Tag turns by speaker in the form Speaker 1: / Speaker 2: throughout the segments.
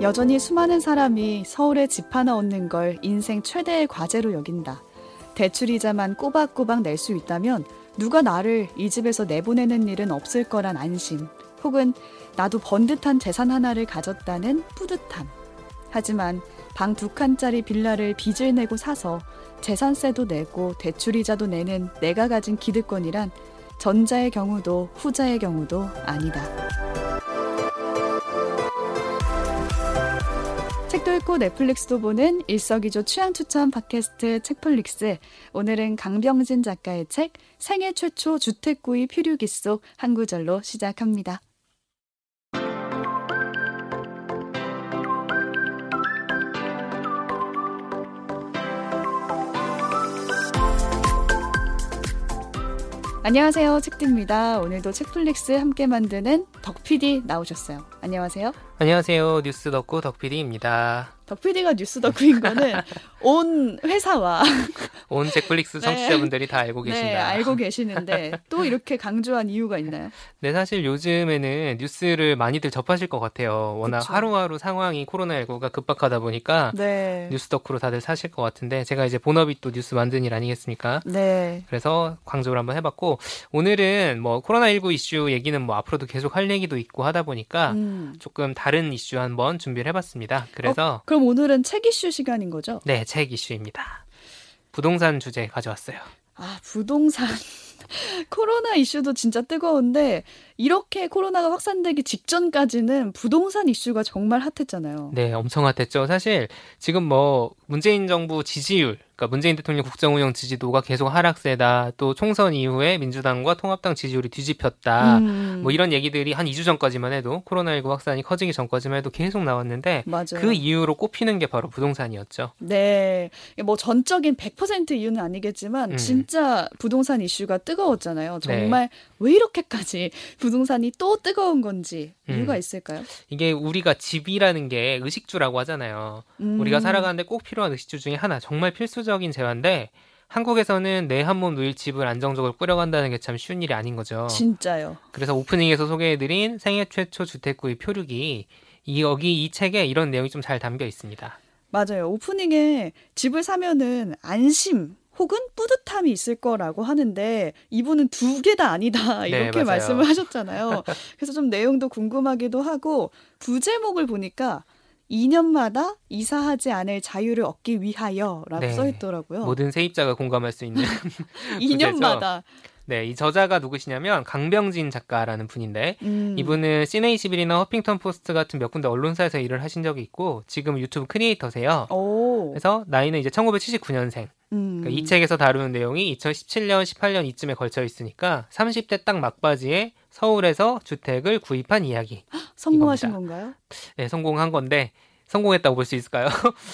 Speaker 1: 여전히 수많은 사람이 서울에 집 하나 얻는 걸 인생 최대의 과제로 여긴다. 대출 이자만 꼬박꼬박 낼 수 있다면 누가 나를 이 집에서 내보내는 일은 없을 거란 안심, 혹은 나도 번듯한 재산 하나를 가졌다는 뿌듯함. 하지만 방 두 칸짜리 빌라를 빚을 내고 사서 재산세도 내고 대출 이자도 내는 내가 가진 기득권이란 전자의 경우도 후자의 경우도 아니다. 책도 읽고 넷플릭스도 보는 일석이조 취향 추천 팟캐스트 책플릭스. 오늘은 강병진 작가의 책 생애 최초 주택 구입 표류기 속 한 구절로 시작합니다. 안녕하세요. 책디입니다. 오늘도 책플릭스 함께 만드는 덕PD 나오셨어요. 안녕하세요.
Speaker 2: 안녕하세요. 뉴스 덕후 덕PD입니다.
Speaker 1: 덕PD가 뉴스 덕후인 거는 온 회사와
Speaker 2: 온 잭플릭스
Speaker 1: 네.
Speaker 2: 청취자분들이 다 알고 계신다.
Speaker 1: 네, 알고 계시는데 또 이렇게 강조한 이유가 있나요?
Speaker 2: 네, 사실 요즘에는 뉴스를 많이들 접하실 것 같아요. 워낙
Speaker 1: 그쵸.
Speaker 2: 하루하루 상황이 코로나19가 급박하다 보니까
Speaker 1: 네.
Speaker 2: 뉴스 덕후로 다들 사실 것 같은데 제가 이제 본업이 또 뉴스 만드는 일 아니겠습니까?
Speaker 1: 네.
Speaker 2: 그래서 강조를 한번 해봤고 오늘은 뭐 코로나19 이슈 얘기는 뭐 앞으로도 계속 할 얘기도 있고 하다 보니까
Speaker 1: 음.
Speaker 2: 조금 다른 이슈 한번 준비를 해봤습니다. 그래서
Speaker 1: 그럼 오늘은 책 이슈 시간인 거죠?
Speaker 2: 네, 책 이슈입니다. 부동산 주제 가져왔어요.
Speaker 1: 아, 부동산. 코로나 이슈도 진짜 뜨거운데 이렇게 코로나가 확산되기 직전까지는 부동산 이슈가 정말 핫했잖아요.
Speaker 2: 네, 엄청 핫했죠. 사실 지금 뭐 문재인 정부 지지율, 그러니까 문재인 대통령 국정 운영 지지도가 계속 하락세다. 또 총선 이후에 민주당과 통합당 지지율이 뒤집혔다.
Speaker 1: 음,
Speaker 2: 뭐 이런 얘기들이 한 2주 전까지만 해도 코로나19 확산이 커지기 전까지만 해도 계속 나왔는데
Speaker 1: 맞아요.
Speaker 2: 그 이유로 꼽히는 게 바로 부동산이었죠.
Speaker 1: 네. 뭐 전적인 100% 이유는 아니겠지만
Speaker 2: 음.
Speaker 1: 진짜 부동산 이슈가 뜨거웠잖아요.
Speaker 2: 네.
Speaker 1: 정말 왜 이렇게까지 부 동산이 또 뜨거운 건지 이유가
Speaker 2: 음.
Speaker 1: 있을까요?
Speaker 2: 이게 우리가 집이라는 게 의식주라고 하잖아요.
Speaker 1: 음,
Speaker 2: 우리가 살아가는데 꼭 필요한 의식주 중에 하나, 정말 필수적인 재화인데 한국에서는 내 한 몸 누일 집을 안정적으로 꾸려간다는 게 참 쉬운 일이 아닌 거죠.
Speaker 1: 진짜요.
Speaker 2: 그래서 오프닝에서 소개해드린 생애 최초 주택구입 표류기 이 여기 이 책에 이런 내용이 좀 잘 담겨 있습니다.
Speaker 1: 맞아요. 오프닝에 집을 사면은 안심 혹은 뿌듯함이 있을 거라고 하는데 이분은 두 개 다 아니다 이렇게
Speaker 2: 네.
Speaker 1: 말씀을 하셨잖아요. 그래서 좀 내용도 궁금하기도 하고 부제목을 보니까 2년마다 이사하지 않을 자유를 얻기 위하여라고
Speaker 2: 네.
Speaker 1: 써 있더라고요.
Speaker 2: 모든 세입자가 공감할 수 있는
Speaker 1: 2년마다.
Speaker 2: 네, 이 저자가 누구시냐면 강병진 작가라는 분인데
Speaker 1: 음.
Speaker 2: 이분은 씨네21이나 허핑턴 포스트 같은 몇 군데 언론사에서 일을 하신 적이 있고 지금 유튜브 creator세요.
Speaker 1: 오.
Speaker 2: 그래서 나이는 이제 1979년생.
Speaker 1: 음.
Speaker 2: 그러니까 이 책에서 다루는 내용이 2017년, 18년 이쯤에 걸쳐 있으니까 30대 딱 막바지에 서울에서 주택을 구입한 이야기.
Speaker 1: 성공하신
Speaker 2: 이겁니다.
Speaker 1: 건가요?
Speaker 2: 네, 성공한 건데 성공했다고 볼 수 있을까요?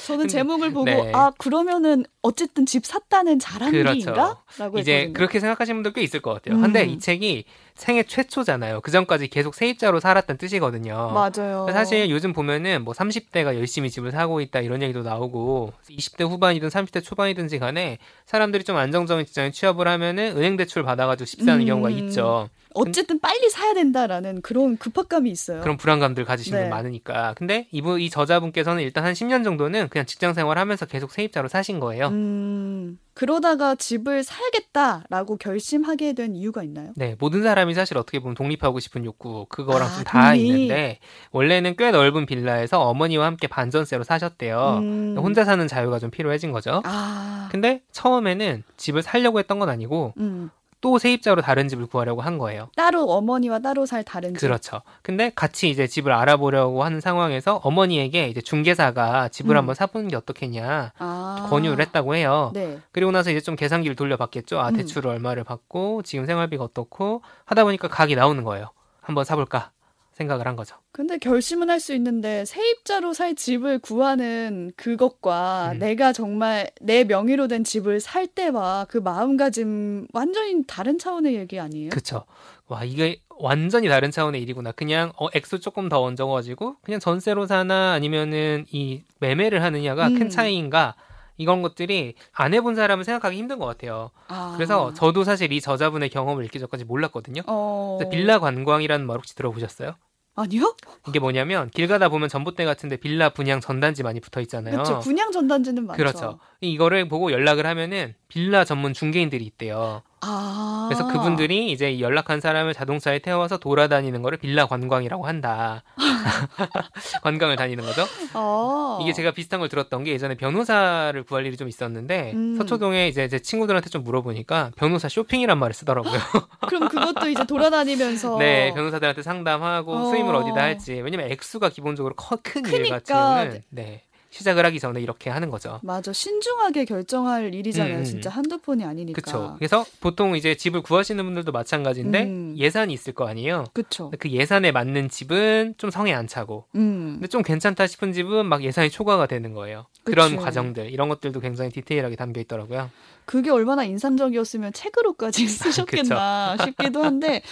Speaker 1: 저는 제목을 보고
Speaker 2: 네.
Speaker 1: 아 그러면은 어쨌든 집 샀다는 자랑기인가?
Speaker 2: 그렇죠.
Speaker 1: 라고
Speaker 2: 이제
Speaker 1: 했거든요.
Speaker 2: 그렇게 생각하시는 분들 꽤 있을 것 같아요.
Speaker 1: 음.
Speaker 2: 근데 이 책이 생애 최초잖아요. 그 전까지 계속 세입자로 살았던 뜻이거든요.
Speaker 1: 맞아요.
Speaker 2: 사실 요즘 보면은 뭐 30대가 열심히 집을 사고 있다 이런 얘기도 나오고 20대 후반이든 30대 초반이든지 간에 사람들이 좀 안정적인 직장에 취업을 하면은 은행 대출 받아가지고 집 사는
Speaker 1: 음.
Speaker 2: 경우가 있죠.
Speaker 1: 어쨌든 빨리 사야 된다라는 그런 급박감이 있어요.
Speaker 2: 그런 불안감들 가지시는
Speaker 1: 네.
Speaker 2: 분 많으니까. 근데 이분 이 저자분께서는 일단 한 10년 정도는 그냥 직장 생활하면서 계속 세입자로 사신 거예요.
Speaker 1: 음, 그러다가 집을 사야겠다라고 결심하게 된 이유가 있나요?
Speaker 2: 네, 모든 사람이 사실 어떻게 보면 독립하고 싶은 욕구 그거랑
Speaker 1: 아,
Speaker 2: 좀다
Speaker 1: 독립.
Speaker 2: 있는데 원래는 꽤 넓은 빌라에서 어머니와 함께 반전세로 사셨대요.
Speaker 1: 음.
Speaker 2: 혼자 사는 자유가 좀 필요해진 거죠.
Speaker 1: 아,
Speaker 2: 근데 처음에는 집을 살려고 했던 건 아니고
Speaker 1: 음,
Speaker 2: 또 세입자로 다른 집을 구하려고 한 거예요.
Speaker 1: 따로 어머니와 따로 살 다른 집.
Speaker 2: 그렇죠. 근데 같이 이제 집을 알아보려고 하는 상황에서 어머니에게 이제 중개사가 집을
Speaker 1: 음.
Speaker 2: 한번 사보는 게 어떻겠냐
Speaker 1: 아,
Speaker 2: 권유를 했다고 해요.
Speaker 1: 네.
Speaker 2: 그리고 나서 이제 좀 계산기를 돌려봤겠죠. 아,
Speaker 1: 음.
Speaker 2: 대출을 얼마를 받고 지금 생활비가 어떻고 하다 보니까 각이 나오는 거예요. 한번 사볼까 생각을 한 거죠.
Speaker 1: 근데 결심은 할 수 있는데 세입자로 살 집을 구하는 그것과
Speaker 2: 음.
Speaker 1: 내가 정말 내 명의로 된 집을 살 때와 그 마음가짐 완전히 다른 차원의 얘기 아니에요?
Speaker 2: 그쵸. 와, 이게 완전히 다른 차원의 일이구나. 그냥 어, 액수 조금 더 얹어가지고 그냥 전세로 사나 아니면은 이 매매를 하느냐가
Speaker 1: 음.
Speaker 2: 큰 차이인가 이런 것들이 안 해본 사람은 생각하기 힘든 것 같아요.
Speaker 1: 아.
Speaker 2: 그래서 저도 사실 이 저자분의 경험을 읽기 전까지 몰랐거든요.
Speaker 1: 어...
Speaker 2: 빌라 관광이라는 말 혹시 들어보셨어요?
Speaker 1: 아니요?
Speaker 2: 이게 뭐냐면 길 가다 보면 전봇대 같은데 빌라 분양 전단지 많이 붙어 있잖아요.
Speaker 1: 그렇죠. 분양 전단지는 많죠.
Speaker 2: 그렇죠. 이거를 보고 연락을 하면은 빌라 전문 중개인들이 있대요.
Speaker 1: 아.
Speaker 2: 그래서 그분들이 이제 연락한 사람을 자동차에 태워서 돌아다니는 거를 빌라 관광이라고 한다. 관광을 다니는 거죠.
Speaker 1: 아.
Speaker 2: 이게 제가 비슷한 걸 들었던 게 예전에 변호사를 구할 일이 좀 있었는데
Speaker 1: 음.
Speaker 2: 서초동에 이제 제 친구들한테 좀 물어보니까 변호사 쇼핑이란 말을 쓰더라고요.
Speaker 1: 그럼 그것도 이제 돌아다니면서
Speaker 2: 네, 변호사들한테 상담하고
Speaker 1: 어.
Speaker 2: 수임을 어디다 할지. 왜냐면 액수가 기본적으로 커, 큰
Speaker 1: 크니까.
Speaker 2: 일같이는 네. 시작을 하기 전에 이렇게 하는 거죠.
Speaker 1: 맞아 신중하게 결정할 일이잖아요.
Speaker 2: 음, 음.
Speaker 1: 진짜 한두 폰이 아니니까.
Speaker 2: 그렇죠. 그래서 보통 이제 집을 구하시는 분들도 마찬가지인데
Speaker 1: 음.
Speaker 2: 예산이 있을 거 아니에요.
Speaker 1: 그렇죠.
Speaker 2: 그 예산에 맞는 집은 좀 성에 안 차고
Speaker 1: 음.
Speaker 2: 근데 좀 괜찮다 싶은 집은 막 예산이 초과가 되는 거예요. 그런
Speaker 1: 그치.
Speaker 2: 과정들 이런 것들도 굉장히 디테일하게 담겨 있더라고요.
Speaker 1: 그게 얼마나 인상적이었으면 책으로까지 쓰셨겠나 싶기도 한데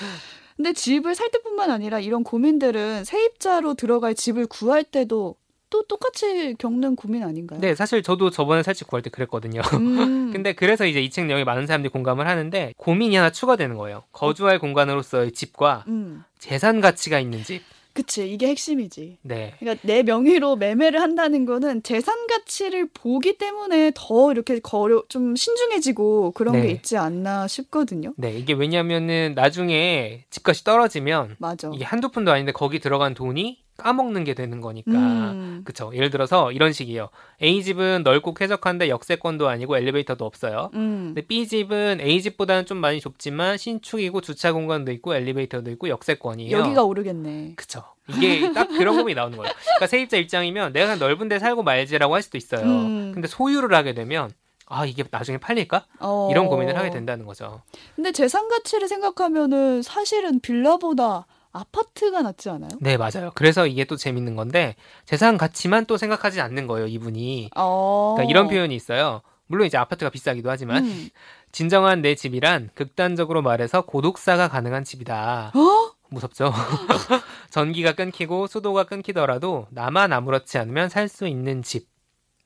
Speaker 1: 근데 집을 살 때뿐만 아니라 이런 고민들은 세입자로 들어갈 집을 구할 때도 또 똑같이 겪는 고민 아닌가요?
Speaker 2: 네, 사실 저도 저번에 살집 구할 때 그랬거든요.
Speaker 1: 음.
Speaker 2: 근데 그래서 이제 이 책 내용에 많은 사람들이 공감을 하는데 고민이 하나 추가되는 거예요. 거주할 공간으로서의 집과
Speaker 1: 음.
Speaker 2: 재산 가치가 있는 집.
Speaker 1: 그치 이게 핵심이지.
Speaker 2: 네.
Speaker 1: 그러니까 내 명의로 매매를 한다는 거는 재산 가치를 보기 때문에 더 이렇게 거려 좀 신중해지고 그런
Speaker 2: 네.
Speaker 1: 게 있지 않나 싶거든요.
Speaker 2: 네, 이게 왜냐면은 나중에 집값이 떨어지면
Speaker 1: 맞아.
Speaker 2: 이게 한두 푼도 아닌데 거기 들어간 돈이 까먹는 게 되는 거니까.
Speaker 1: 음.
Speaker 2: 그쵸. 예를 들어서 이런 식이에요. A집은 넓고 쾌적한데 역세권도 아니고 엘리베이터도 없어요.
Speaker 1: 음.
Speaker 2: 근데 B집은 A집보다는 좀 많이 좁지만 신축이고 주차 공간도 있고 엘리베이터도 있고 역세권이에요.
Speaker 1: 여기가 오르겠네.
Speaker 2: 그쵸. 이게 딱 그런 고민이 나오는 거예요. 그러니까 세입자 입장이면 내가 그냥 넓은 데 살고 말지라고 할 수도 있어요.
Speaker 1: 음.
Speaker 2: 근데 소유를 하게 되면 아, 이게 나중에 팔릴까?
Speaker 1: 어.
Speaker 2: 이런 고민을 하게 된다는 거죠.
Speaker 1: 근데 재산 가치를 생각하면은 사실은 빌라보다 아파트가 낫지 않아요?
Speaker 2: 네, 맞아요. 그래서 이게 또 재밌는 건데 재산 가치만 또 생각하지 않는 거예요, 이분이.
Speaker 1: 어.
Speaker 2: 그러니까 이런 표현이 있어요. 물론 이제 아파트가 비싸기도 하지만
Speaker 1: 음.
Speaker 2: 진정한 내 집이란 극단적으로 말해서 고독사가 가능한 집이다.
Speaker 1: 어?
Speaker 2: 무섭죠? 전기가 끊기고 수도가 끊기더라도 나만 아무렇지 않으면 살 수 있는 집.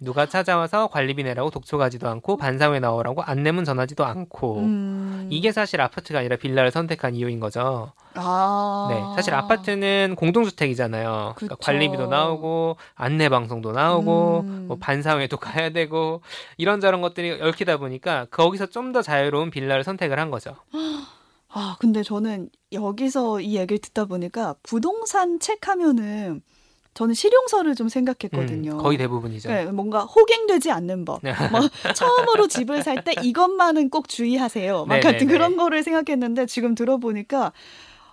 Speaker 2: 누가 찾아와서 관리비 내라고 독촉 하지도 않고 반상회 나오라고 안내문 전하지도 않고
Speaker 1: 음.
Speaker 2: 이게 사실 아파트가 아니라 빌라를 선택한 이유인 거죠.
Speaker 1: 아.
Speaker 2: 네, 사실 아파트는 공동주택이잖아요. 그러니까. 관리비도 나오고 안내 방송도 나오고
Speaker 1: 음.
Speaker 2: 뭐 반상회도 가야 되고 이런저런 것들이 얽히다 보니까 거기서 좀 더 자유로운 빌라를 선택을 한 거죠.
Speaker 1: 아, 근데 저는 여기서 이 얘기를 듣다 보니까 부동산 책 하면은 저는 실용서를 좀 생각했거든요.
Speaker 2: 음, 거의 대부분이죠.
Speaker 1: 네, 뭔가 호갱되지 않는 법. 뭐 처음으로 집을 살 때 이것만은 꼭 주의하세요. 막
Speaker 2: 네네네.
Speaker 1: 같은 그런 거를 생각했는데 지금 들어보니까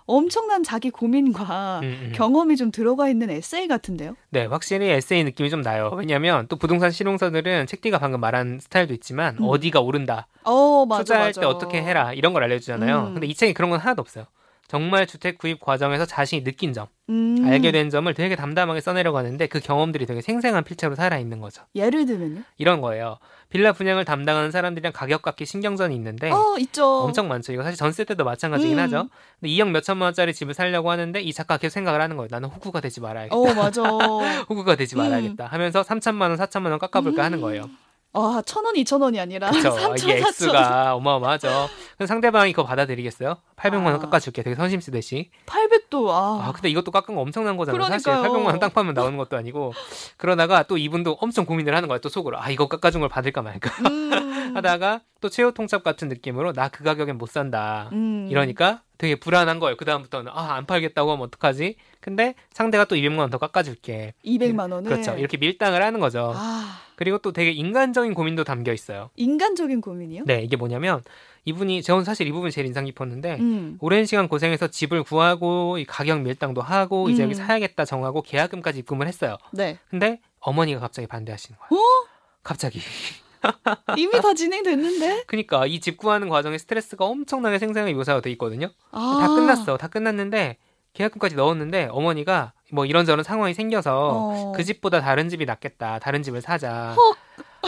Speaker 1: 엄청난 자기 고민과
Speaker 2: 음, 음.
Speaker 1: 경험이 좀 들어가 있는 에세이 같은데요.
Speaker 2: 네, 확실히 에세이 느낌이 좀 나요. 왜냐하면 또 부동산 실용서들은 책디가 방금 말한 스타일도 있지만
Speaker 1: 음.
Speaker 2: 어디가 오른다,
Speaker 1: 어, 맞아,
Speaker 2: 투자할
Speaker 1: 맞아.
Speaker 2: 때 어떻게 해라 이런 걸 알려주잖아요.
Speaker 1: 음.
Speaker 2: 근데 이 책에 그런 건 하나도 없어요. 정말 주택 구입 과정에서 자신이 느낀 점,
Speaker 1: 음,
Speaker 2: 알게 된 점을 되게 담담하게 써내려고 하는데 그 경험들이 되게 생생한 필체로 살아 있는 거죠.
Speaker 1: 예를 들면요.
Speaker 2: 이런 거예요. 빌라 분양을 담당하는 사람들이랑 가격 갖기 신경전이 있는데
Speaker 1: 어, 있죠.
Speaker 2: 네. 엄청 많죠. 이거 사실 전세 때도 마찬가지긴
Speaker 1: 음.
Speaker 2: 하죠. 근데 2억 몇천만 원짜리 집을 살려고 하는데 이 작가 계속 생각을 하는 거예요. 나는 호구가 되지 말아야겠다.
Speaker 1: 어, 맞아.
Speaker 2: 호구가 되지
Speaker 1: 음.
Speaker 2: 말아야겠다 하면서 3천만 원, 4천만 원 깎아볼까 하는 거예요.
Speaker 1: 아, 천 원, 이천 원이 아니라. 삼천, 사천.
Speaker 2: 액수가 어마어마하죠. 그럼 상대방이 그거 받아들이겠어요? 800만 원
Speaker 1: 아.
Speaker 2: 깎아줄게. 되게 선심 쓰듯이.
Speaker 1: 800도 아.
Speaker 2: 아, 근데 이것도 깎은 거 엄청난 거잖아요. 사실
Speaker 1: 그러니까요.
Speaker 2: 800만 원 땅 파면 나오는 것도 아니고. 그러다가 또 이분도 엄청 고민을 하는 거예요. 또 속으로. 아, 이거 깎아준 걸 받을까 말까.
Speaker 1: 음.
Speaker 2: 하다가 또 최후 통첩 같은 느낌으로 나 그 가격엔 못 산다.
Speaker 1: 음.
Speaker 2: 이러니까 되게 불안한 거예요. 그 다음부터는 아, 안 팔겠다고 하면 어떡하지? 근데 상대가 또 200만 원 더 깎아줄게.
Speaker 1: 200만 원을
Speaker 2: 그렇죠. 이렇게 밀당을 하는 거죠.
Speaker 1: 아,
Speaker 2: 그리고 또 되게 인간적인 고민도 담겨 있어요.
Speaker 1: 인간적인 고민이요?
Speaker 2: 네, 이게 뭐냐면 이분이 저는 사실 이 부분이 제일 인상 깊었는데
Speaker 1: 음.
Speaker 2: 오랜 시간 고생해서 집을 구하고 이 가격 밀당도 하고 이제
Speaker 1: 음.
Speaker 2: 여기 사야겠다 정하고 계약금까지 입금을 했어요.
Speaker 1: 네.
Speaker 2: 근데 어머니가 갑자기 반대하시는 거예요.
Speaker 1: 어?
Speaker 2: 갑자기.
Speaker 1: 이미 다 진행됐는데?
Speaker 2: 그러니까 이 집 구하는 과정에 스트레스가 엄청나게 생생하게 묘사가 돼 있거든요.
Speaker 1: 아.
Speaker 2: 다 끝났어. 다 끝났는데 계약금까지 넣었는데 어머니가 뭐 이런저런 상황이 생겨서
Speaker 1: 어.
Speaker 2: 그 집보다 다른 집이 낫겠다. 다른 집을 사자.
Speaker 1: 헉.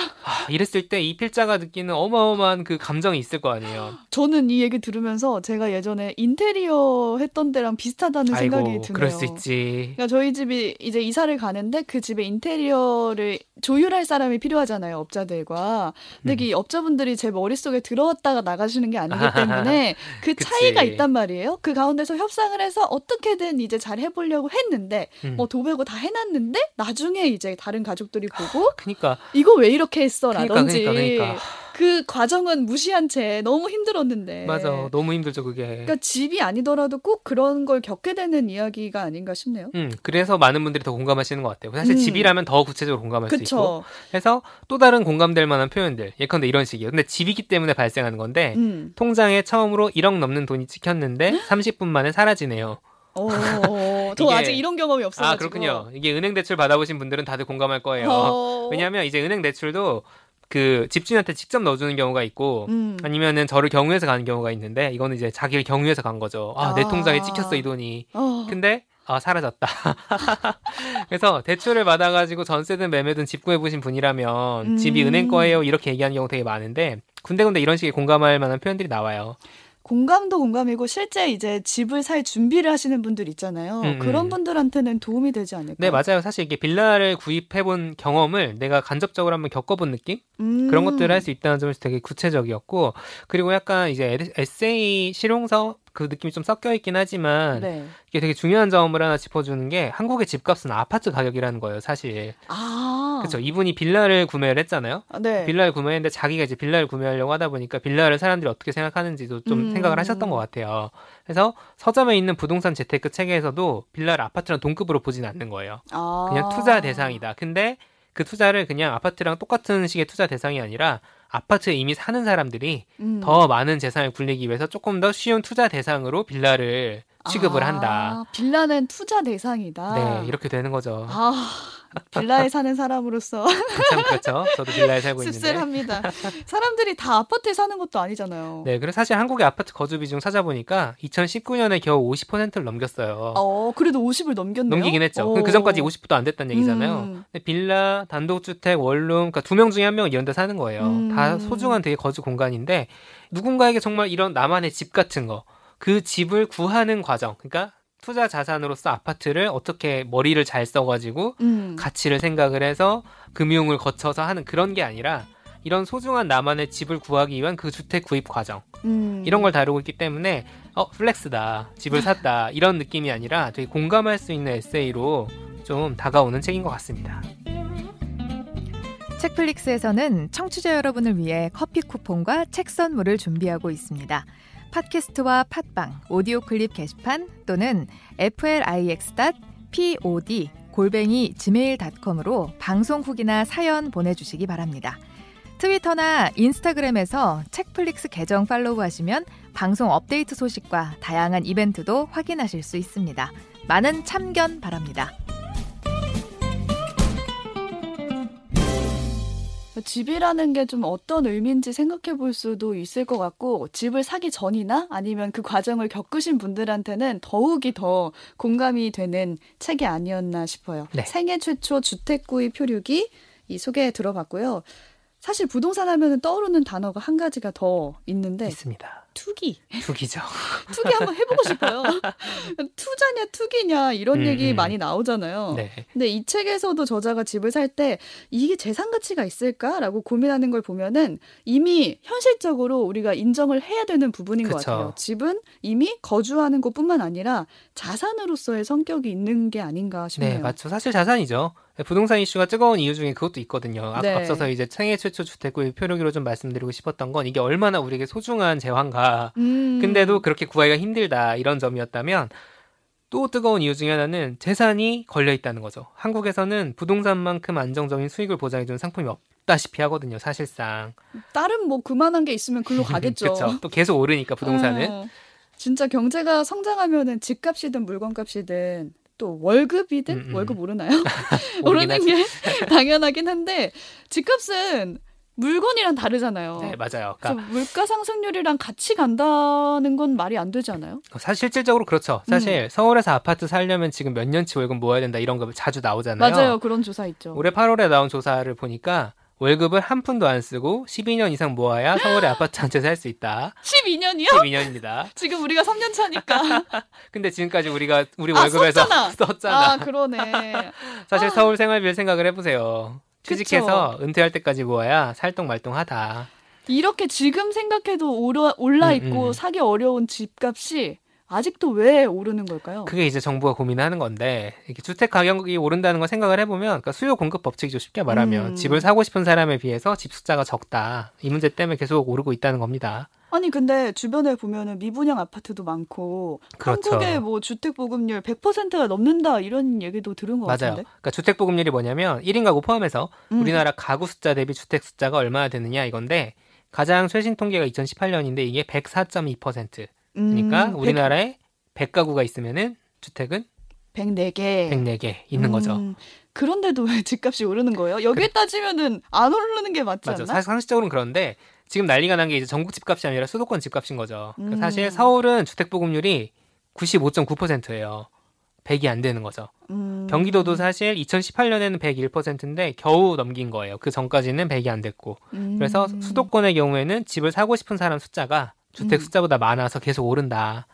Speaker 2: 아, 이랬을 때 이 필자가 느끼는 어마어마한 그 감정이 있을 거 아니에요.
Speaker 1: 저는 이 얘기 들으면서 제가 예전에 인테리어 했던 때랑 비슷하다는
Speaker 2: 아이고,
Speaker 1: 생각이 드네요.
Speaker 2: 그럴 수 있지.
Speaker 1: 그러니까 저희 집이 이제 이사를 가는데 그 집에 인테리어를 조율할 사람이 필요하잖아요, 업자들과. 근데
Speaker 2: 음.
Speaker 1: 이 업자분들이 제 머릿속에 들어왔다가 나가시는 게 아니기 때문에 그
Speaker 2: 그치.
Speaker 1: 차이가 있단 말이에요. 그 가운데서 협상을 해서 어떻게든 이제 잘 해보려고 했는데
Speaker 2: 음.
Speaker 1: 뭐 도배고 다 해놨는데 나중에 이제 다른 가족들이 보고
Speaker 2: 그니까,
Speaker 1: 이거 왜 이렇게 했어
Speaker 2: 그니까,
Speaker 1: 라든지
Speaker 2: 그니까, 그니까.
Speaker 1: 그 과정은 무시한 채 너무 힘들었는데
Speaker 2: 맞아. 너무 힘들죠, 그게.
Speaker 1: 그러니까 집이 아니더라도 꼭 그런 걸 겪게 되는 이야기가 아닌가 싶네요.
Speaker 2: 음, 그래서 많은 분들이 더 공감하시는 것 같아요. 사실
Speaker 1: 음.
Speaker 2: 집이라면 더 구체적으로 공감할 수 있고.
Speaker 1: 그쵸.
Speaker 2: 그래서 또 다른 공감될 만한 표현들. 예컨대 이런 식이에요. 근데 집이기 때문에 발생하는 건데,
Speaker 1: 음.
Speaker 2: 통장에 처음으로 1억 넘는 돈이 찍혔는데 30분 만에 사라지네요.
Speaker 1: 어, 저
Speaker 2: 이게-
Speaker 1: 아직 이런 경험이 없어가지고.
Speaker 2: 아, 그렇군요. 이게 은행 대출 받아보신 분들은 다들 공감할 거예요.
Speaker 1: 어.
Speaker 2: 왜냐하면 이제 은행 대출도 그 집주인한테 직접 넣어주는 경우가 있고
Speaker 1: 음.
Speaker 2: 아니면은 저를 경유해서 가는 경우가 있는데 이거는 이제 자기를 경유해서 간 거죠. 아, 내
Speaker 1: 아.
Speaker 2: 통장에 찍혔어 이 돈이.
Speaker 1: 어.
Speaker 2: 근데 아 사라졌다. 그래서 대출을 받아가지고 전세든 매매든 집 구해보신 분이라면
Speaker 1: 음.
Speaker 2: 집이 은행 거예요 이렇게 얘기하는 경우 되게 많은데 군데군데 이런 식의 공감할 만한 표현들이 나와요.
Speaker 1: 공감도 공감이고 실제 이제 집을 살 준비를 하시는 분들 있잖아요.
Speaker 2: 음,
Speaker 1: 그런
Speaker 2: 음.
Speaker 1: 분들한테는 도움이 되지 않을까?
Speaker 2: 네 맞아요. 사실 이게 빌라를 구입해본 경험을 내가 간접적으로 한번 겪어본 느낌
Speaker 1: 음.
Speaker 2: 그런 것들을 할 수 있다는 점에서 되게 구체적이었고 그리고 약간 이제 에- 에세이 실용서 그 느낌이 좀 섞여 있긴 하지만
Speaker 1: 네.
Speaker 2: 이게 되게 중요한 점을 하나 짚어주는 게 한국의 집값은 아파트 가격이라는 거예요 사실
Speaker 1: 아.
Speaker 2: 그렇죠 이분이 빌라를 구매를 했잖아요
Speaker 1: 아, 네.
Speaker 2: 빌라를 구매했는데 자기가 이제 빌라를 구매하려고 하다 보니까 빌라를 사람들이 어떻게 생각하는지도 좀
Speaker 1: 음.
Speaker 2: 생각을 하셨던 것 같아요 그래서 서점에 있는 부동산 재테크 책에서도 빌라를 아파트랑 동급으로 보진 않는 거예요
Speaker 1: 아.
Speaker 2: 그냥 투자 대상이다. 근데 그 투자를 그냥 아파트랑 똑같은 식의 투자 대상이 아니라 아파트에 이미 사는 사람들이
Speaker 1: 음.
Speaker 2: 더 많은 재산을 굴리기 위해서 조금 더 쉬운 투자 대상으로 빌라를 취급을
Speaker 1: 아,
Speaker 2: 한다.
Speaker 1: 빌라는 투자 대상이다.
Speaker 2: 네, 이렇게 되는 거죠.
Speaker 1: 아, 빌라에 사는 사람으로서
Speaker 2: 참 그렇죠. 저도 빌라에 살고 있는데.
Speaker 1: 씁쓸합니다. 사람들이 다 아파트에 사는 것도 아니잖아요.
Speaker 2: 네, 그래서 사실 한국의 아파트 거주 비중 찾아보니까 2019년에 겨우 50%를 넘겼어요.
Speaker 1: 어, 그래도 50을 넘겼네요.
Speaker 2: 넘기긴 했죠.
Speaker 1: 오.
Speaker 2: 그 전까지 50%도 안 됐다는 얘기잖아요.
Speaker 1: 음.
Speaker 2: 근데 빌라, 단독주택, 원룸, 그러니까 두 명 중에 한 명은 이런 데 사는 거예요.
Speaker 1: 음.
Speaker 2: 다 소중한 되게 거주 공간인데 누군가에게 정말 이런 나만의 집 같은 거, 그 집을 구하는 과정, 그러니까 투자 자산으로서 아파트를 어떻게 머리를 잘 써가지고
Speaker 1: 음.
Speaker 2: 가치를 생각을 해서 금융을 거쳐서 하는 그런 게 아니라 이런 소중한 나만의 집을 구하기 위한 그 주택 구입 과정
Speaker 1: 음.
Speaker 2: 이런 걸 다루고 있기 때문에 어 플렉스다 집을 샀다 이런 느낌이 아니라 되게 공감할 수 있는 에세이로 좀 다가오는 책인 것 같습니다.
Speaker 3: 책플릭스에서는 청취자 여러분을 위해 커피 쿠폰과 책 선물을 준비하고 있습니다. 팟캐스트와 팟빵, 오디오 클립 게시판 또는 flix.pod 골뱅이 gmail.com으로 방송 후기나 사연 보내주시기 바랍니다. 트위터나 인스타그램에서 책플릭스 계정 팔로우하시면 방송 업데이트 소식과 다양한 이벤트도 확인하실 수 있습니다. 많은 참견 바랍니다.
Speaker 1: 집이라는 게 좀 어떤 의미인지 생각해 볼 수도 있을 것 같고, 집을 사기 전이나 아니면 그 과정을 겪으신 분들한테는 더욱이 더 공감이 되는 책이 아니었나 싶어요.
Speaker 2: 네.
Speaker 1: 생애 최초 주택 구입 효류기 이 소개 들어봤고요. 사실 부동산 하면은 떠오르는 단어가 한 가지가 더 있는데,
Speaker 2: 있습니다.
Speaker 1: 투기.
Speaker 2: 투기죠.
Speaker 1: 투기 한번 해보고 싶어요. 투자냐, 투기냐, 이런
Speaker 2: 음,
Speaker 1: 얘기
Speaker 2: 음.
Speaker 1: 많이 나오잖아요.
Speaker 2: 네.
Speaker 1: 근데 이 책에서도 저자가 집을 살 때 이게 재산 가치가 있을까라고 고민하는 걸 보면은 이미 현실적으로 우리가 인정을 해야 되는 부분인 것
Speaker 2: 그쵸.
Speaker 1: 같아요. 집은 이미 거주하는 것뿐만 아니라 자산으로서의 성격이 있는 게 아닌가 싶네요.
Speaker 2: 네, 맞죠. 사실 자산이죠. 부동산 이슈가 뜨거운 이유 중에 그것도 있거든요. 아,
Speaker 1: 네.
Speaker 2: 앞서서 이제 생애 최초 주택 구입 표류기로 좀 말씀드리고 싶었던 건 이게 얼마나 우리에게 소중한 재화인가.
Speaker 1: 음.
Speaker 2: 근데도 그렇게 구하기가 힘들다 이런 점이었다면 또 뜨거운 이유 중에 하나는 재산이 걸려 있다는 거죠. 한국에서는 부동산만큼 안정적인 수익을 보장해주는 상품이 없다시피 하거든요. 사실상.
Speaker 1: 다른 뭐 그만한 게 있으면 글로 가겠죠.
Speaker 2: 그렇죠. 또 계속 오르니까 부동산은.
Speaker 1: 어, 진짜 경제가 성장하면은 집값이든 물건값이든 또 월급이든
Speaker 2: 음, 음.
Speaker 1: 월급 오르나요? 오르는. 게 당연하긴 한데 집값은 물건이랑 다르잖아요.
Speaker 2: 네, 맞아요. 그러니까
Speaker 1: 물가 상승률이랑 같이 간다는 건 말이 안 되지 않아요?
Speaker 2: 사실 실질적으로 그렇죠.
Speaker 1: 음.
Speaker 2: 사실 서울에서 아파트 살려면 지금 몇 년치 월급 모아야 된다 이런 거 자주 나오잖아요.
Speaker 1: 맞아요. 그런 조사 있죠.
Speaker 2: 올해 8월에 나온 조사를 보니까 월급을 한 푼도 안 쓰고 12년 이상 모아야 서울의 아파트 한 채 살 수 있다.
Speaker 1: 12년이요?
Speaker 2: 12년입니다.
Speaker 1: 지금 우리가 3년 차니까.
Speaker 2: 근데 지금까지 우리가 우리
Speaker 1: 아,
Speaker 2: 월급에서
Speaker 1: 썼잖아.
Speaker 2: 썼잖아.
Speaker 1: 아, 그러네.
Speaker 2: 사실
Speaker 1: 아.
Speaker 2: 서울 생활비를 생각을 해보세요. 취직해서 은퇴할 때까지 모아야 살동말동하다.
Speaker 1: 이렇게 지금 생각해도 올라, 올라
Speaker 2: 음,
Speaker 1: 있고
Speaker 2: 음.
Speaker 1: 사기 어려운 집값이 아직도 왜 오르는 걸까요?
Speaker 2: 그게 이제 정부가 고민하는 건데 이렇게 주택 가격이 오른다는 걸 생각을 해보면 그러니까 수요 공급 법칙이죠 쉽게 말하면
Speaker 1: 음.
Speaker 2: 집을 사고 싶은 사람에 비해서 집 숫자가 적다 이 문제 때문에 계속 오르고 있다는 겁니다.
Speaker 1: 아니 근데 주변에 보면은 미분양 아파트도 많고
Speaker 2: 그렇죠.
Speaker 1: 한국의 뭐 주택 보급률 100%가 넘는다 이런 얘기도 들은 것
Speaker 2: 맞아요.
Speaker 1: 같은데.
Speaker 2: 그러니까 주택 보급률이 뭐냐면 1인 가구 포함해서
Speaker 1: 음.
Speaker 2: 우리나라 가구 숫자 대비 주택 숫자가 얼마나 되느냐 이건데 가장 최신 통계가 2018년인데 이게 104.2%. 그러니까
Speaker 1: 음,
Speaker 2: 우리나라에 100 가구가 있으면은 주택은
Speaker 1: 104개.
Speaker 2: 104개 있는 거죠.
Speaker 1: 음, 그런데도 왜 집값이 오르는 거예요? 여기에 따지면은 안 오르는 게 맞지
Speaker 2: 맞아.
Speaker 1: 않나?
Speaker 2: 사실 상식적으로는 그런데 지금 난리가 난 게 이제 전국 집값이 아니라 수도권 집값인 거죠. 그러니까
Speaker 1: 음.
Speaker 2: 사실 서울은 주택 보급률이 95.9%예요. 100이 안 되는 거죠.
Speaker 1: 음.
Speaker 2: 경기도도 사실 2018년에는 101%인데 겨우 넘긴 거예요. 그 전까지는 100이 안 됐고.
Speaker 1: 음.
Speaker 2: 그래서 수도권의 경우에는 집을 사고 싶은 사람 숫자가 주택
Speaker 1: 음.
Speaker 2: 숫자보다 많아서 계속 오른다.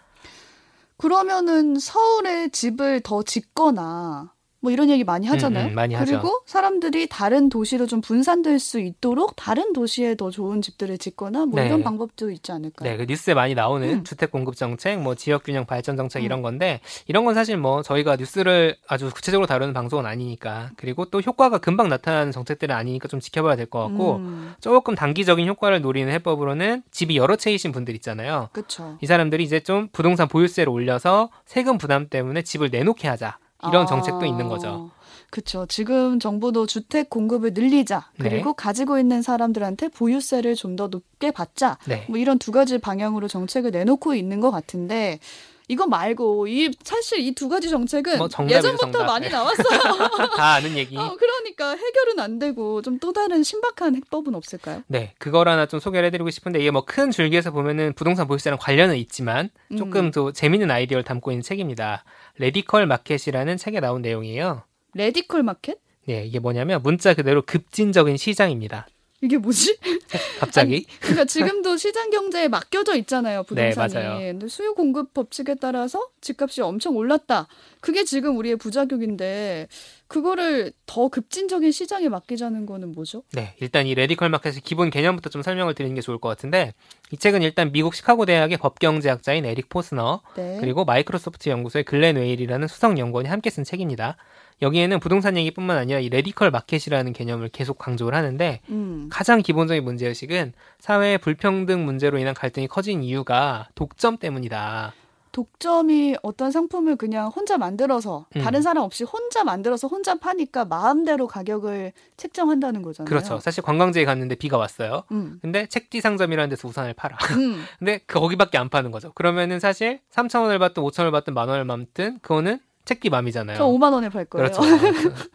Speaker 1: 그러면은 서울에 집을 더 짓거나 뭐 이런 얘기 많이 하잖아요.
Speaker 2: 음, 음, 많이
Speaker 1: 그리고
Speaker 2: 하죠.
Speaker 1: 사람들이 다른 도시로 좀 분산될 수 있도록 다른 도시에 더 좋은 집들을 짓거나 뭐
Speaker 2: 네.
Speaker 1: 이런 방법도 있지 않을까요?
Speaker 2: 네, 그 뉴스에 많이 나오는
Speaker 1: 음.
Speaker 2: 주택 공급 정책, 뭐 지역 균형 발전 정책
Speaker 1: 음.
Speaker 2: 이런 건데 이런 건 사실 뭐 저희가 뉴스를 아주 구체적으로 다루는 방송은 아니니까 그리고 또 효과가 금방 나타나는 정책들은 아니니까 좀 지켜봐야 될 것 같고
Speaker 1: 음,
Speaker 2: 조금 단기적인 효과를 노리는 해법으로는 집이 여러 채이신 분들 있잖아요.
Speaker 1: 그렇죠.
Speaker 2: 이 사람들이 이제 좀 부동산 보유세를 올려서 세금 부담 때문에 집을 내놓게 하자 이런 정책도 있는 거죠.
Speaker 1: 그렇죠. 지금 정부도 주택 공급을 늘리자.
Speaker 2: 네.
Speaker 1: 그리고 가지고 있는 사람들한테 보유세를 좀 더 높게 받자.
Speaker 2: 네.
Speaker 1: 뭐 이런 두 가지 방향으로 정책을 내놓고 있는 것 같은데 이거 말고 이 사실 이 두 가지 정책은
Speaker 2: 뭐
Speaker 1: 예전부터
Speaker 2: 정답.
Speaker 1: 많이
Speaker 2: 네.
Speaker 1: 나왔어요.
Speaker 2: 다 아는 얘기.
Speaker 1: 어, 그러니까 해결은 안 되고 좀 또 다른 신박한 해법은 없을까요?
Speaker 2: 네, 그걸 하나 좀 소개를 해드리고 싶은데 이게 뭐 큰 줄기에서 보면은 부동산 보유세랑 관련은 있지만 조금
Speaker 1: 음.
Speaker 2: 더 재밌는 아이디어를 담고 있는 책입니다. Radical Market이라는 책에 나온 내용이에요.
Speaker 1: Radical Market?
Speaker 2: 네, 이게 뭐냐면 문자 그대로 급진적인 시장입니다.
Speaker 1: 이게 뭐지?
Speaker 2: 갑자기
Speaker 1: 그러니까 지금도 시장 경제에 맡겨져 있잖아요, 부동산이.
Speaker 2: 네, 맞아요.
Speaker 1: 근데 수요 공급 법칙에 따라서 집값이 엄청 올랐다. 그게 지금 우리의 부작용인데 그거를 더 급진적인 시장에 맡기자는 거는 뭐죠?
Speaker 2: 네, 일단 이 Radical Market의 기본 개념부터 좀 설명을 드리는 게 좋을 것 같은데 이 책은 일단 미국 시카고 대학의 법경제학자인 에릭 포스너
Speaker 1: 네.
Speaker 2: 그리고 마이크로소프트 연구소의 글렌 웨일이라는 수석 연구원이 함께 쓴 책입니다. 여기에는 부동산 얘기뿐만 아니라 이 Radical Market이라는 개념을 계속 강조를 하는데
Speaker 1: 음.
Speaker 2: 가장 기본적인 문제 의식은 사회의 불평등 문제로 인한 갈등이 커진 이유가 독점 때문이다.
Speaker 1: 독점이 어떤 상품을 그냥 혼자 만들어서
Speaker 2: 음.
Speaker 1: 다른 사람 없이 혼자 만들어서 혼자 파니까 마음대로 가격을 책정한다는 거잖아요.
Speaker 2: 그렇죠. 사실 관광지에 갔는데 비가 왔어요.
Speaker 1: 음.
Speaker 2: 근데 책디 상점이라는 데서 우산을 팔아.
Speaker 1: 음.
Speaker 2: 근데 거기밖에 안 파는 거죠. 그러면은 사실 3천 원을 받든 5천 원을 받든 만 원을 받든 그거는 책디 맘이잖아요.
Speaker 1: 저 5만 원에 팔 거예요.
Speaker 2: 그렇죠.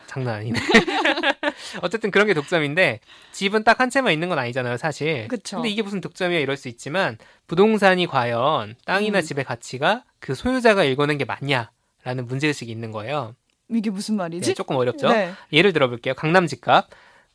Speaker 2: 장난 아니네. 어쨌든 그런 게 독점인데 집은 딱 한 채만 있는 건 아니잖아요, 사실.
Speaker 1: 그쵸.
Speaker 2: 근데 이게 무슨 독점이야 이럴 수 있지만 부동산이 과연 땅이나
Speaker 1: 음.
Speaker 2: 집의 가치가 그 소유자가 읽어낸 게 맞냐라는 문제의식이 있는 거예요.
Speaker 1: 이게 무슨
Speaker 2: 네,
Speaker 1: 말이지?
Speaker 2: 조금 어렵죠.
Speaker 1: 네.
Speaker 2: 예를 들어볼게요. 강남 집값.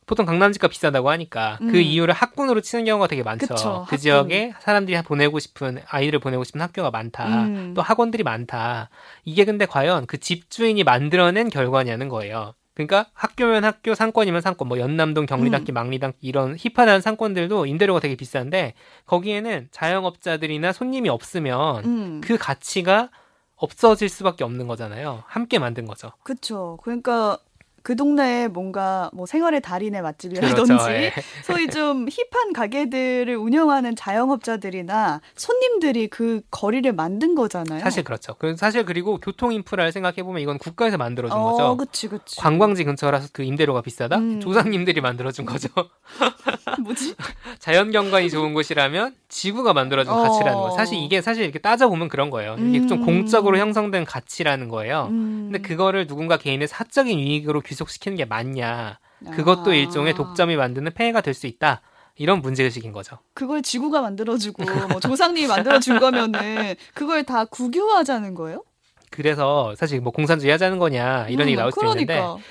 Speaker 2: 보통 강남 집값 비싸다고 하니까 그
Speaker 1: 음.
Speaker 2: 이유를 학군으로 치는 경우가 되게 많죠.
Speaker 1: 그쵸,
Speaker 2: 그. 지역에 사람들이 보내고 싶은 아이를 보내고 싶은 학교가 많다.
Speaker 1: 음.
Speaker 2: 또 학원들이 많다. 이게 근데 과연 그 집주인이 만들어낸 결과냐는 거예요. 그러니까 학교면 학교, 상권이면 상권, 뭐 연남동, 경리단길, 망리단길 이런 힙하다는 상권들도 임대료가 되게 비싼데 거기에는 자영업자들이나 손님이 없으면
Speaker 1: 음.
Speaker 2: 그 가치가 없어질 수밖에 없는 거잖아요. 함께 만든 거죠.
Speaker 1: 그렇죠. 그러니까 그 동네에 뭔가 뭐 생활의 달인의 맛집이라든지
Speaker 2: 그렇죠. 예.
Speaker 1: 소위 좀 힙한 가게들을 운영하는 자영업자들이나 손님들이 그 거리를 만든 거잖아요.
Speaker 2: 사실 그렇죠. 그 사실 그리고 교통 인프라를 생각해 보면 이건 국가에서 만들어준
Speaker 1: 어,
Speaker 2: 거죠.
Speaker 1: 그치, 그치.
Speaker 2: 관광지 근처라서 그 임대료가 비싸다?
Speaker 1: 음.
Speaker 2: 조상님들이 만들어준 거죠.
Speaker 1: 뭐지?
Speaker 2: 자연 경관이 좋은 곳이라면 지구가 만들어준
Speaker 1: 어.
Speaker 2: 가치라는 거. 사실 이게 사실 이렇게 따져 보면 그런 거예요. 이게 좀
Speaker 1: 음.
Speaker 2: 공적으로 형성된 가치라는 거예요.
Speaker 1: 음.
Speaker 2: 근데 그거를 누군가 개인의 사적인 이익으로 귀속시키는 게 맞냐? 그것도
Speaker 1: 아.
Speaker 2: 일종의 독점이 만드는 폐해가 될 수 있다. 이런 문제의식인 거죠.
Speaker 1: 그걸 지구가 만들어주고 뭐 조상님이 만들어준 거면은 그걸 다 국유화하자는 거예요?
Speaker 2: 그래서 사실 뭐 공산주의 하자는 거냐 이런
Speaker 1: 음,
Speaker 2: 얘기 나올 수
Speaker 1: 그러니까.
Speaker 2: 있는데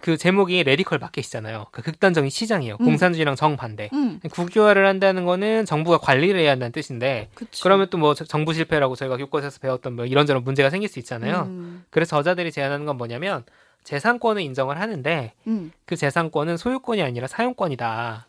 Speaker 2: 그 제목이 Radical Market이잖아요. 그 극단적인 시장이에요.
Speaker 1: 음.
Speaker 2: 공산주의랑 정반대.
Speaker 1: 음,
Speaker 2: 국유화를 한다는 거는 정부가 관리를 해야 한다는 뜻인데
Speaker 1: 그치.
Speaker 2: 그러면 또 뭐 정부 실패라고 저희가 교과서에서 배웠던 뭐 이런저런 문제가 생길 수 있잖아요.
Speaker 1: 음,
Speaker 2: 그래서 저자들이 제안하는 건 뭐냐면 재산권을 인정을 하는데
Speaker 1: 음.
Speaker 2: 그 재산권은 소유권이 아니라 사용권이다.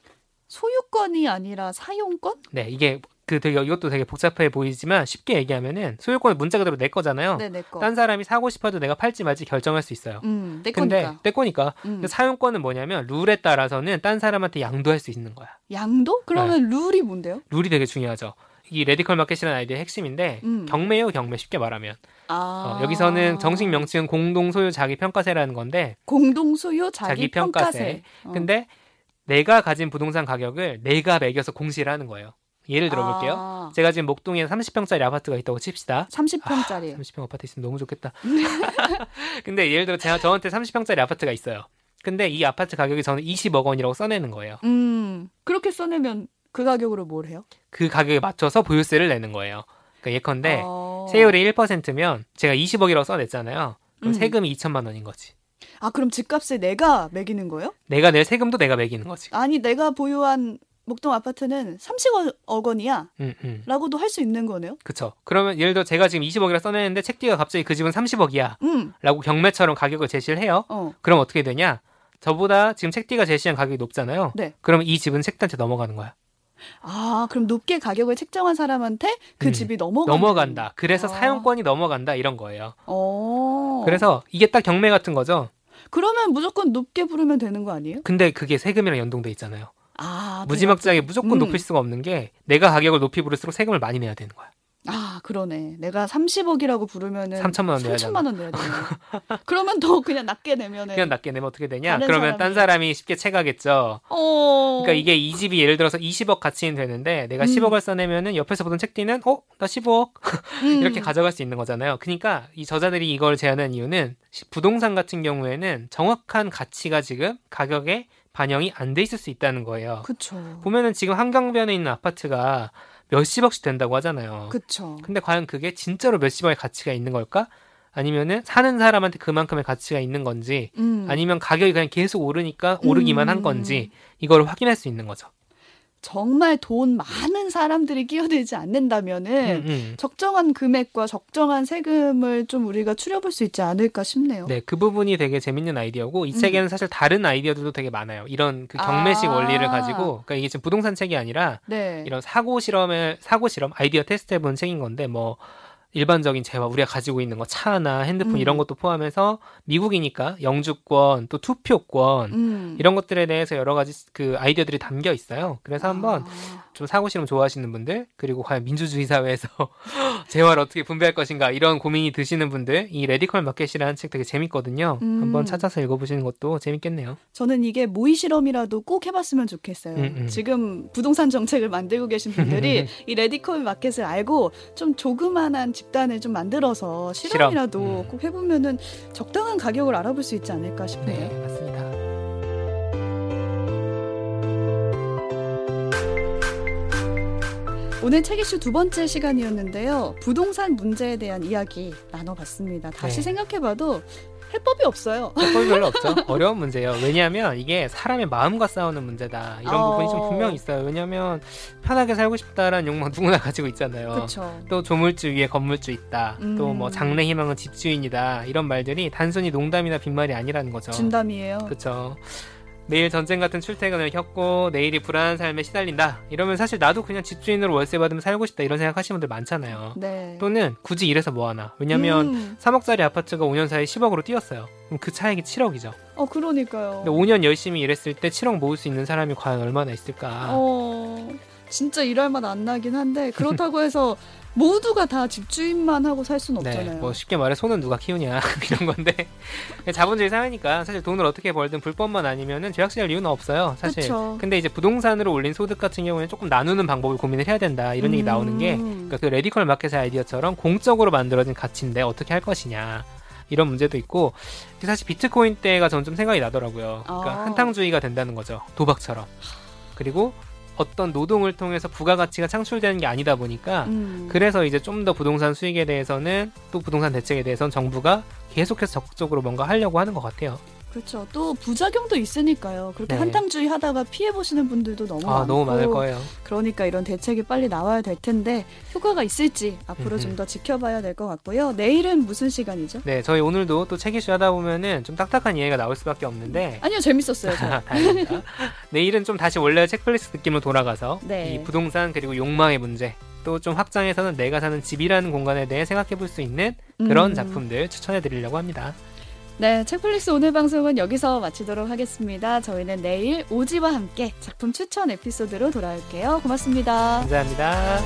Speaker 1: 소유권이 아니라 사용권?
Speaker 2: 네, 이게 그 되게 이것도 되게 복잡해 보이지만 쉽게 얘기하면은 소유권은 문자 그대로 내 거잖아요.
Speaker 1: 네, 내 거.
Speaker 2: 딴 사람이 사고 싶어도 내가 팔지 말지 결정할 수 있어요.
Speaker 1: 음, 내
Speaker 2: 근데
Speaker 1: 거니까.
Speaker 2: 내 거니까.
Speaker 1: 음.
Speaker 2: 사용권은 뭐냐면 룰에 따라서는 딴 사람한테 양도할 수 있는 거야.
Speaker 1: 양도? 그러면
Speaker 2: 네.
Speaker 1: 룰이 뭔데요?
Speaker 2: 룰이 되게 중요하죠. 이 Radical Market이라는 아이디어의 핵심인데
Speaker 1: 음.
Speaker 2: 경매예요, 경매 쉽게 말하면.
Speaker 1: 아.
Speaker 2: 어, 여기서는 정식 명칭은 공동 소유 자기 평가세라는 건데
Speaker 1: 공동 소유 자기,
Speaker 2: 자기 평가세.
Speaker 1: 평가세. 어.
Speaker 2: 근데 내가 가진 부동산 가격을 내가 매겨서 공시를 하는 거예요. 예를 들어볼게요.
Speaker 1: 아,
Speaker 2: 제가 지금 목동에 30평짜리 아파트가 있다고 칩시다.
Speaker 1: 30평짜리.
Speaker 2: 30평 아파트 있으면 너무 좋겠다. 근데 예를 들어 제가 저한테 30평짜리 아파트가 있어요. 근데 이 아파트 가격이 저는 20억 원이라고 써내는 거예요.
Speaker 1: 음. 그렇게 써내면 그 가격으로 뭘 해요?
Speaker 2: 그 가격에 맞춰서 보유세를 내는 거예요. 그러니까 예컨대
Speaker 1: 어.
Speaker 2: 세율이 1%면 제가 20억이라고 써냈잖아요. 그럼
Speaker 1: 음.
Speaker 2: 세금이 2천만 원인 거지.
Speaker 1: 아, 그럼 집값을 내가 매기는 거예요?
Speaker 2: 내가 낼 세금도 내가 매기는 거지.
Speaker 1: 아니, 내가 보유한 목동 아파트는 30억 원이야.
Speaker 2: 음, 음.
Speaker 1: 라고도 할 수 있는 거네요?
Speaker 2: 그쵸. 그러면 예를 들어 제가 지금 20억이라 써냈는데 책디가 갑자기 그 집은 30억이야.
Speaker 1: 음.
Speaker 2: 라고 경매처럼 가격을 제시를 해요.
Speaker 1: 어.
Speaker 2: 그럼 어떻게 되냐? 저보다 지금 책디가 제시한 가격이 높잖아요.
Speaker 1: 네.
Speaker 2: 그러면 이 집은 책디한테 넘어가는 거야.
Speaker 1: 아, 그럼 높게 가격을 책정한 사람한테 그
Speaker 2: 음,
Speaker 1: 집이 넘어가
Speaker 2: 넘어간다. 그래서
Speaker 1: 아.
Speaker 2: 사용권이 넘어간다 이런 거예요.
Speaker 1: 어.
Speaker 2: 그래서 이게 딱 경매 같은 거죠.
Speaker 1: 그러면 무조건 높게 부르면 되는 거 아니에요?
Speaker 2: 근데 그게 세금이랑 연동돼 있잖아요.
Speaker 1: 아,
Speaker 2: 무지막지하게 무조건
Speaker 1: 음.
Speaker 2: 높일 수가 없는 게 내가 가격을 높이 부를수록 세금을 많이 내야 되는 거야.
Speaker 1: 아, 그러네. 내가 30억이라고 부르면은
Speaker 2: 3천만 원 내야
Speaker 1: 3천만 원 내야 되네. 그러면 더 그냥 낮게 내면은
Speaker 2: 그냥 낮게 내면 어떻게 되냐? 그러면 딴
Speaker 1: 사람이-
Speaker 2: 사람이 쉽게 채가겠죠.
Speaker 1: 어.
Speaker 2: 그러니까 이게 이 집이 예를 들어서 20억 가치는 되는데 내가
Speaker 1: 음.
Speaker 2: 10억을 써내면은 옆에서 보던 책디는 어? 나 15억?
Speaker 1: 음.
Speaker 2: 이렇게 가져갈 수 있는 거잖아요. 그러니까 이 저자들이 이걸 제안한 이유는 시- 부동산 같은 경우에는 정확한 가치가 지금 가격에 반영이 안 돼 있을 수 있다는 거예요.
Speaker 1: 그쵸.
Speaker 2: 보면은 지금 한강변에 있는 아파트가 몇십억씩 된다고 하잖아요.
Speaker 1: 그쵸.
Speaker 2: 근데 과연 그게 진짜로 몇십억의 가치가 있는 걸까? 아니면은 사는 사람한테 그만큼의 가치가 있는 건지
Speaker 1: 음.
Speaker 2: 아니면 가격이 그냥 계속 오르니까 오르기만 한
Speaker 1: 음.
Speaker 2: 건지 이걸 확인할 수 있는 거죠.
Speaker 1: 정말 돈 많은 사람들이 끼어들지 않는다면은
Speaker 2: 음, 음.
Speaker 1: 적정한 금액과 적정한 세금을 좀 우리가 추려볼 수 있지 않을까 싶네요.
Speaker 2: 네, 그 부분이 되게 재밌는 아이디어고 이
Speaker 1: 음.
Speaker 2: 책에는 사실 다른 아이디어들도 되게 많아요. 이런 그 경매식
Speaker 1: 아.
Speaker 2: 원리를 가지고 그러니까 이게 지금 부동산 책이 아니라
Speaker 1: 네.
Speaker 2: 이런 사고 실험을 사고 실험 아이디어 테스트 해본 책인 건데 뭐 일반적인 재화 우리가 가지고 있는 거 차나 핸드폰
Speaker 1: 음.
Speaker 2: 이런 것도 포함해서 미국이니까 영주권 또 투표권
Speaker 1: 음.
Speaker 2: 이런 것들에 대해서 여러 가지 그 아이디어들이 담겨 있어요. 그래서 한번
Speaker 1: 아.
Speaker 2: 좀 사고 실험 좋아하시는 분들 그리고 과연 민주주의 사회에서 재화를 어떻게 분배할 것인가 이런 고민이 드시는 분들 이 Radical Market이라는 책 되게 재밌거든요.
Speaker 1: 음.
Speaker 2: 한번 찾아서 읽어보시는 것도 재밌겠네요.
Speaker 1: 저는 이게 모의 실험이라도 꼭 해봤으면 좋겠어요.
Speaker 2: 음, 음.
Speaker 1: 지금 부동산 정책을 만들고 계신 분들이 이 Radical Market을 알고 좀 조그만한 집단을 좀 만들어서 실험이라도
Speaker 2: 실험. 음.
Speaker 1: 꼭 해보면은 적당한 가격을 알아볼 수 있지 않을까 싶네요.
Speaker 2: 네, 맞습니다.
Speaker 1: 오늘 책 이슈 두 번째 시간이었는데요. 부동산 문제에 대한 이야기 나눠봤습니다. 다시
Speaker 2: 네.
Speaker 1: 생각해봐도 해법이 없어요.
Speaker 2: 해법이 별로 없죠. 어려운 문제예요. 왜냐하면 이게 사람의 마음과 싸우는 문제다. 이런
Speaker 1: 어.
Speaker 2: 부분이 좀 분명히 있어요. 왜냐하면 편하게 살고 싶다라는 욕망 누구나 가지고 있잖아요.
Speaker 1: 그렇죠.
Speaker 2: 또 조물주 위에 건물주 있다.
Speaker 1: 음.
Speaker 2: 또뭐 장래 희망은 집주인이다. 이런 말들이 단순히 농담이나 빈말이 아니라는 거죠.
Speaker 1: 진담이에요.
Speaker 2: 그렇죠. 매일 전쟁 같은 출퇴근을 겪고 내일이 불안한 삶에 시달린다. 이러면 사실 나도 그냥 집주인으로 월세 받으면 살고 싶다 이런 생각 하시는 분들 많잖아요.
Speaker 1: 네.
Speaker 2: 또는 굳이 이래서 뭐하나. 왜냐면
Speaker 1: 음.
Speaker 2: 3억짜리 아파트가 5년 사이에 10억으로 뛰었어요. 그럼 그 차액이 7억이죠.
Speaker 1: 어 그러니까요.
Speaker 2: 근데 5년 열심히 일했을 때 7억 모을 수 있는 사람이 과연 얼마나 있을까?
Speaker 1: 어 진짜 일할 맛 안 나긴 한데 그렇다고 해서 모두가 다 집주인만 하고 살 수는
Speaker 2: 네,
Speaker 1: 없잖아요.
Speaker 2: 뭐 쉽게 말해 손은 누가 키우냐 이런 건데 자본주의 사회니까 사실 돈을 어떻게 벌든 불법만 아니면은 죄악시할 이유는 없어요 사실.
Speaker 1: 그쵸.
Speaker 2: 근데 이제 부동산으로 올린 소득 같은 경우에는 조금 나누는 방법을 고민을 해야 된다 이런 얘기 나오는 게
Speaker 1: 음.
Speaker 2: 그러니까 그 Radical Market의 아이디어처럼 공적으로 만들어진 가치인데 어떻게 할 것이냐 이런 문제도 있고 사실 비트코인 때가 저는 좀 생각이 나더라고요. 그러니까
Speaker 1: 아.
Speaker 2: 한탕주의가 된다는 거죠 도박처럼. 그리고 어떤 노동을 통해서 부가가치가 창출되는 게 아니다 보니까
Speaker 1: 음.
Speaker 2: 그래서 이제 좀 더 부동산 수익에 대해서는 또 부동산 대책에 대해서는 정부가 계속해서 적극적으로 뭔가 하려고 하는 것 같아요.
Speaker 1: 그렇죠. 또 부작용도 있으니까요. 그렇게
Speaker 2: 네.
Speaker 1: 한탕주의 하다가 피해 보시는 분들도 너무
Speaker 2: 아,
Speaker 1: 많고
Speaker 2: 너무 많을 거예요.
Speaker 1: 그러니까 이런 대책이 빨리 나와야 될 텐데 효과가 있을지 앞으로. 좀 더 지켜봐야 될 것 같고요. 내일은 무슨 시간이죠?
Speaker 2: 네, 저희 오늘도 또 책 이슈 하다 보면은 좀 딱딱한 이야기가 나올 수밖에 없는데
Speaker 1: 아니요 재밌었어요.
Speaker 2: 내일은 좀 다시 원래 체크리스트 느낌으로 돌아가서
Speaker 1: 네.
Speaker 2: 이 부동산 그리고 욕망의 문제 또 좀 확장해서는 내가 사는 집이라는 공간에 대해 생각해 볼 수 있는 그런
Speaker 1: 음.
Speaker 2: 작품들 추천해 드리려고 합니다.
Speaker 1: 네, 책플릭스 오늘 방송은 여기서 마치도록 하겠습니다. 저희는 내일 오지와 함께 작품 추천 에피소드로 돌아올게요. 고맙습니다.
Speaker 2: 감사합니다.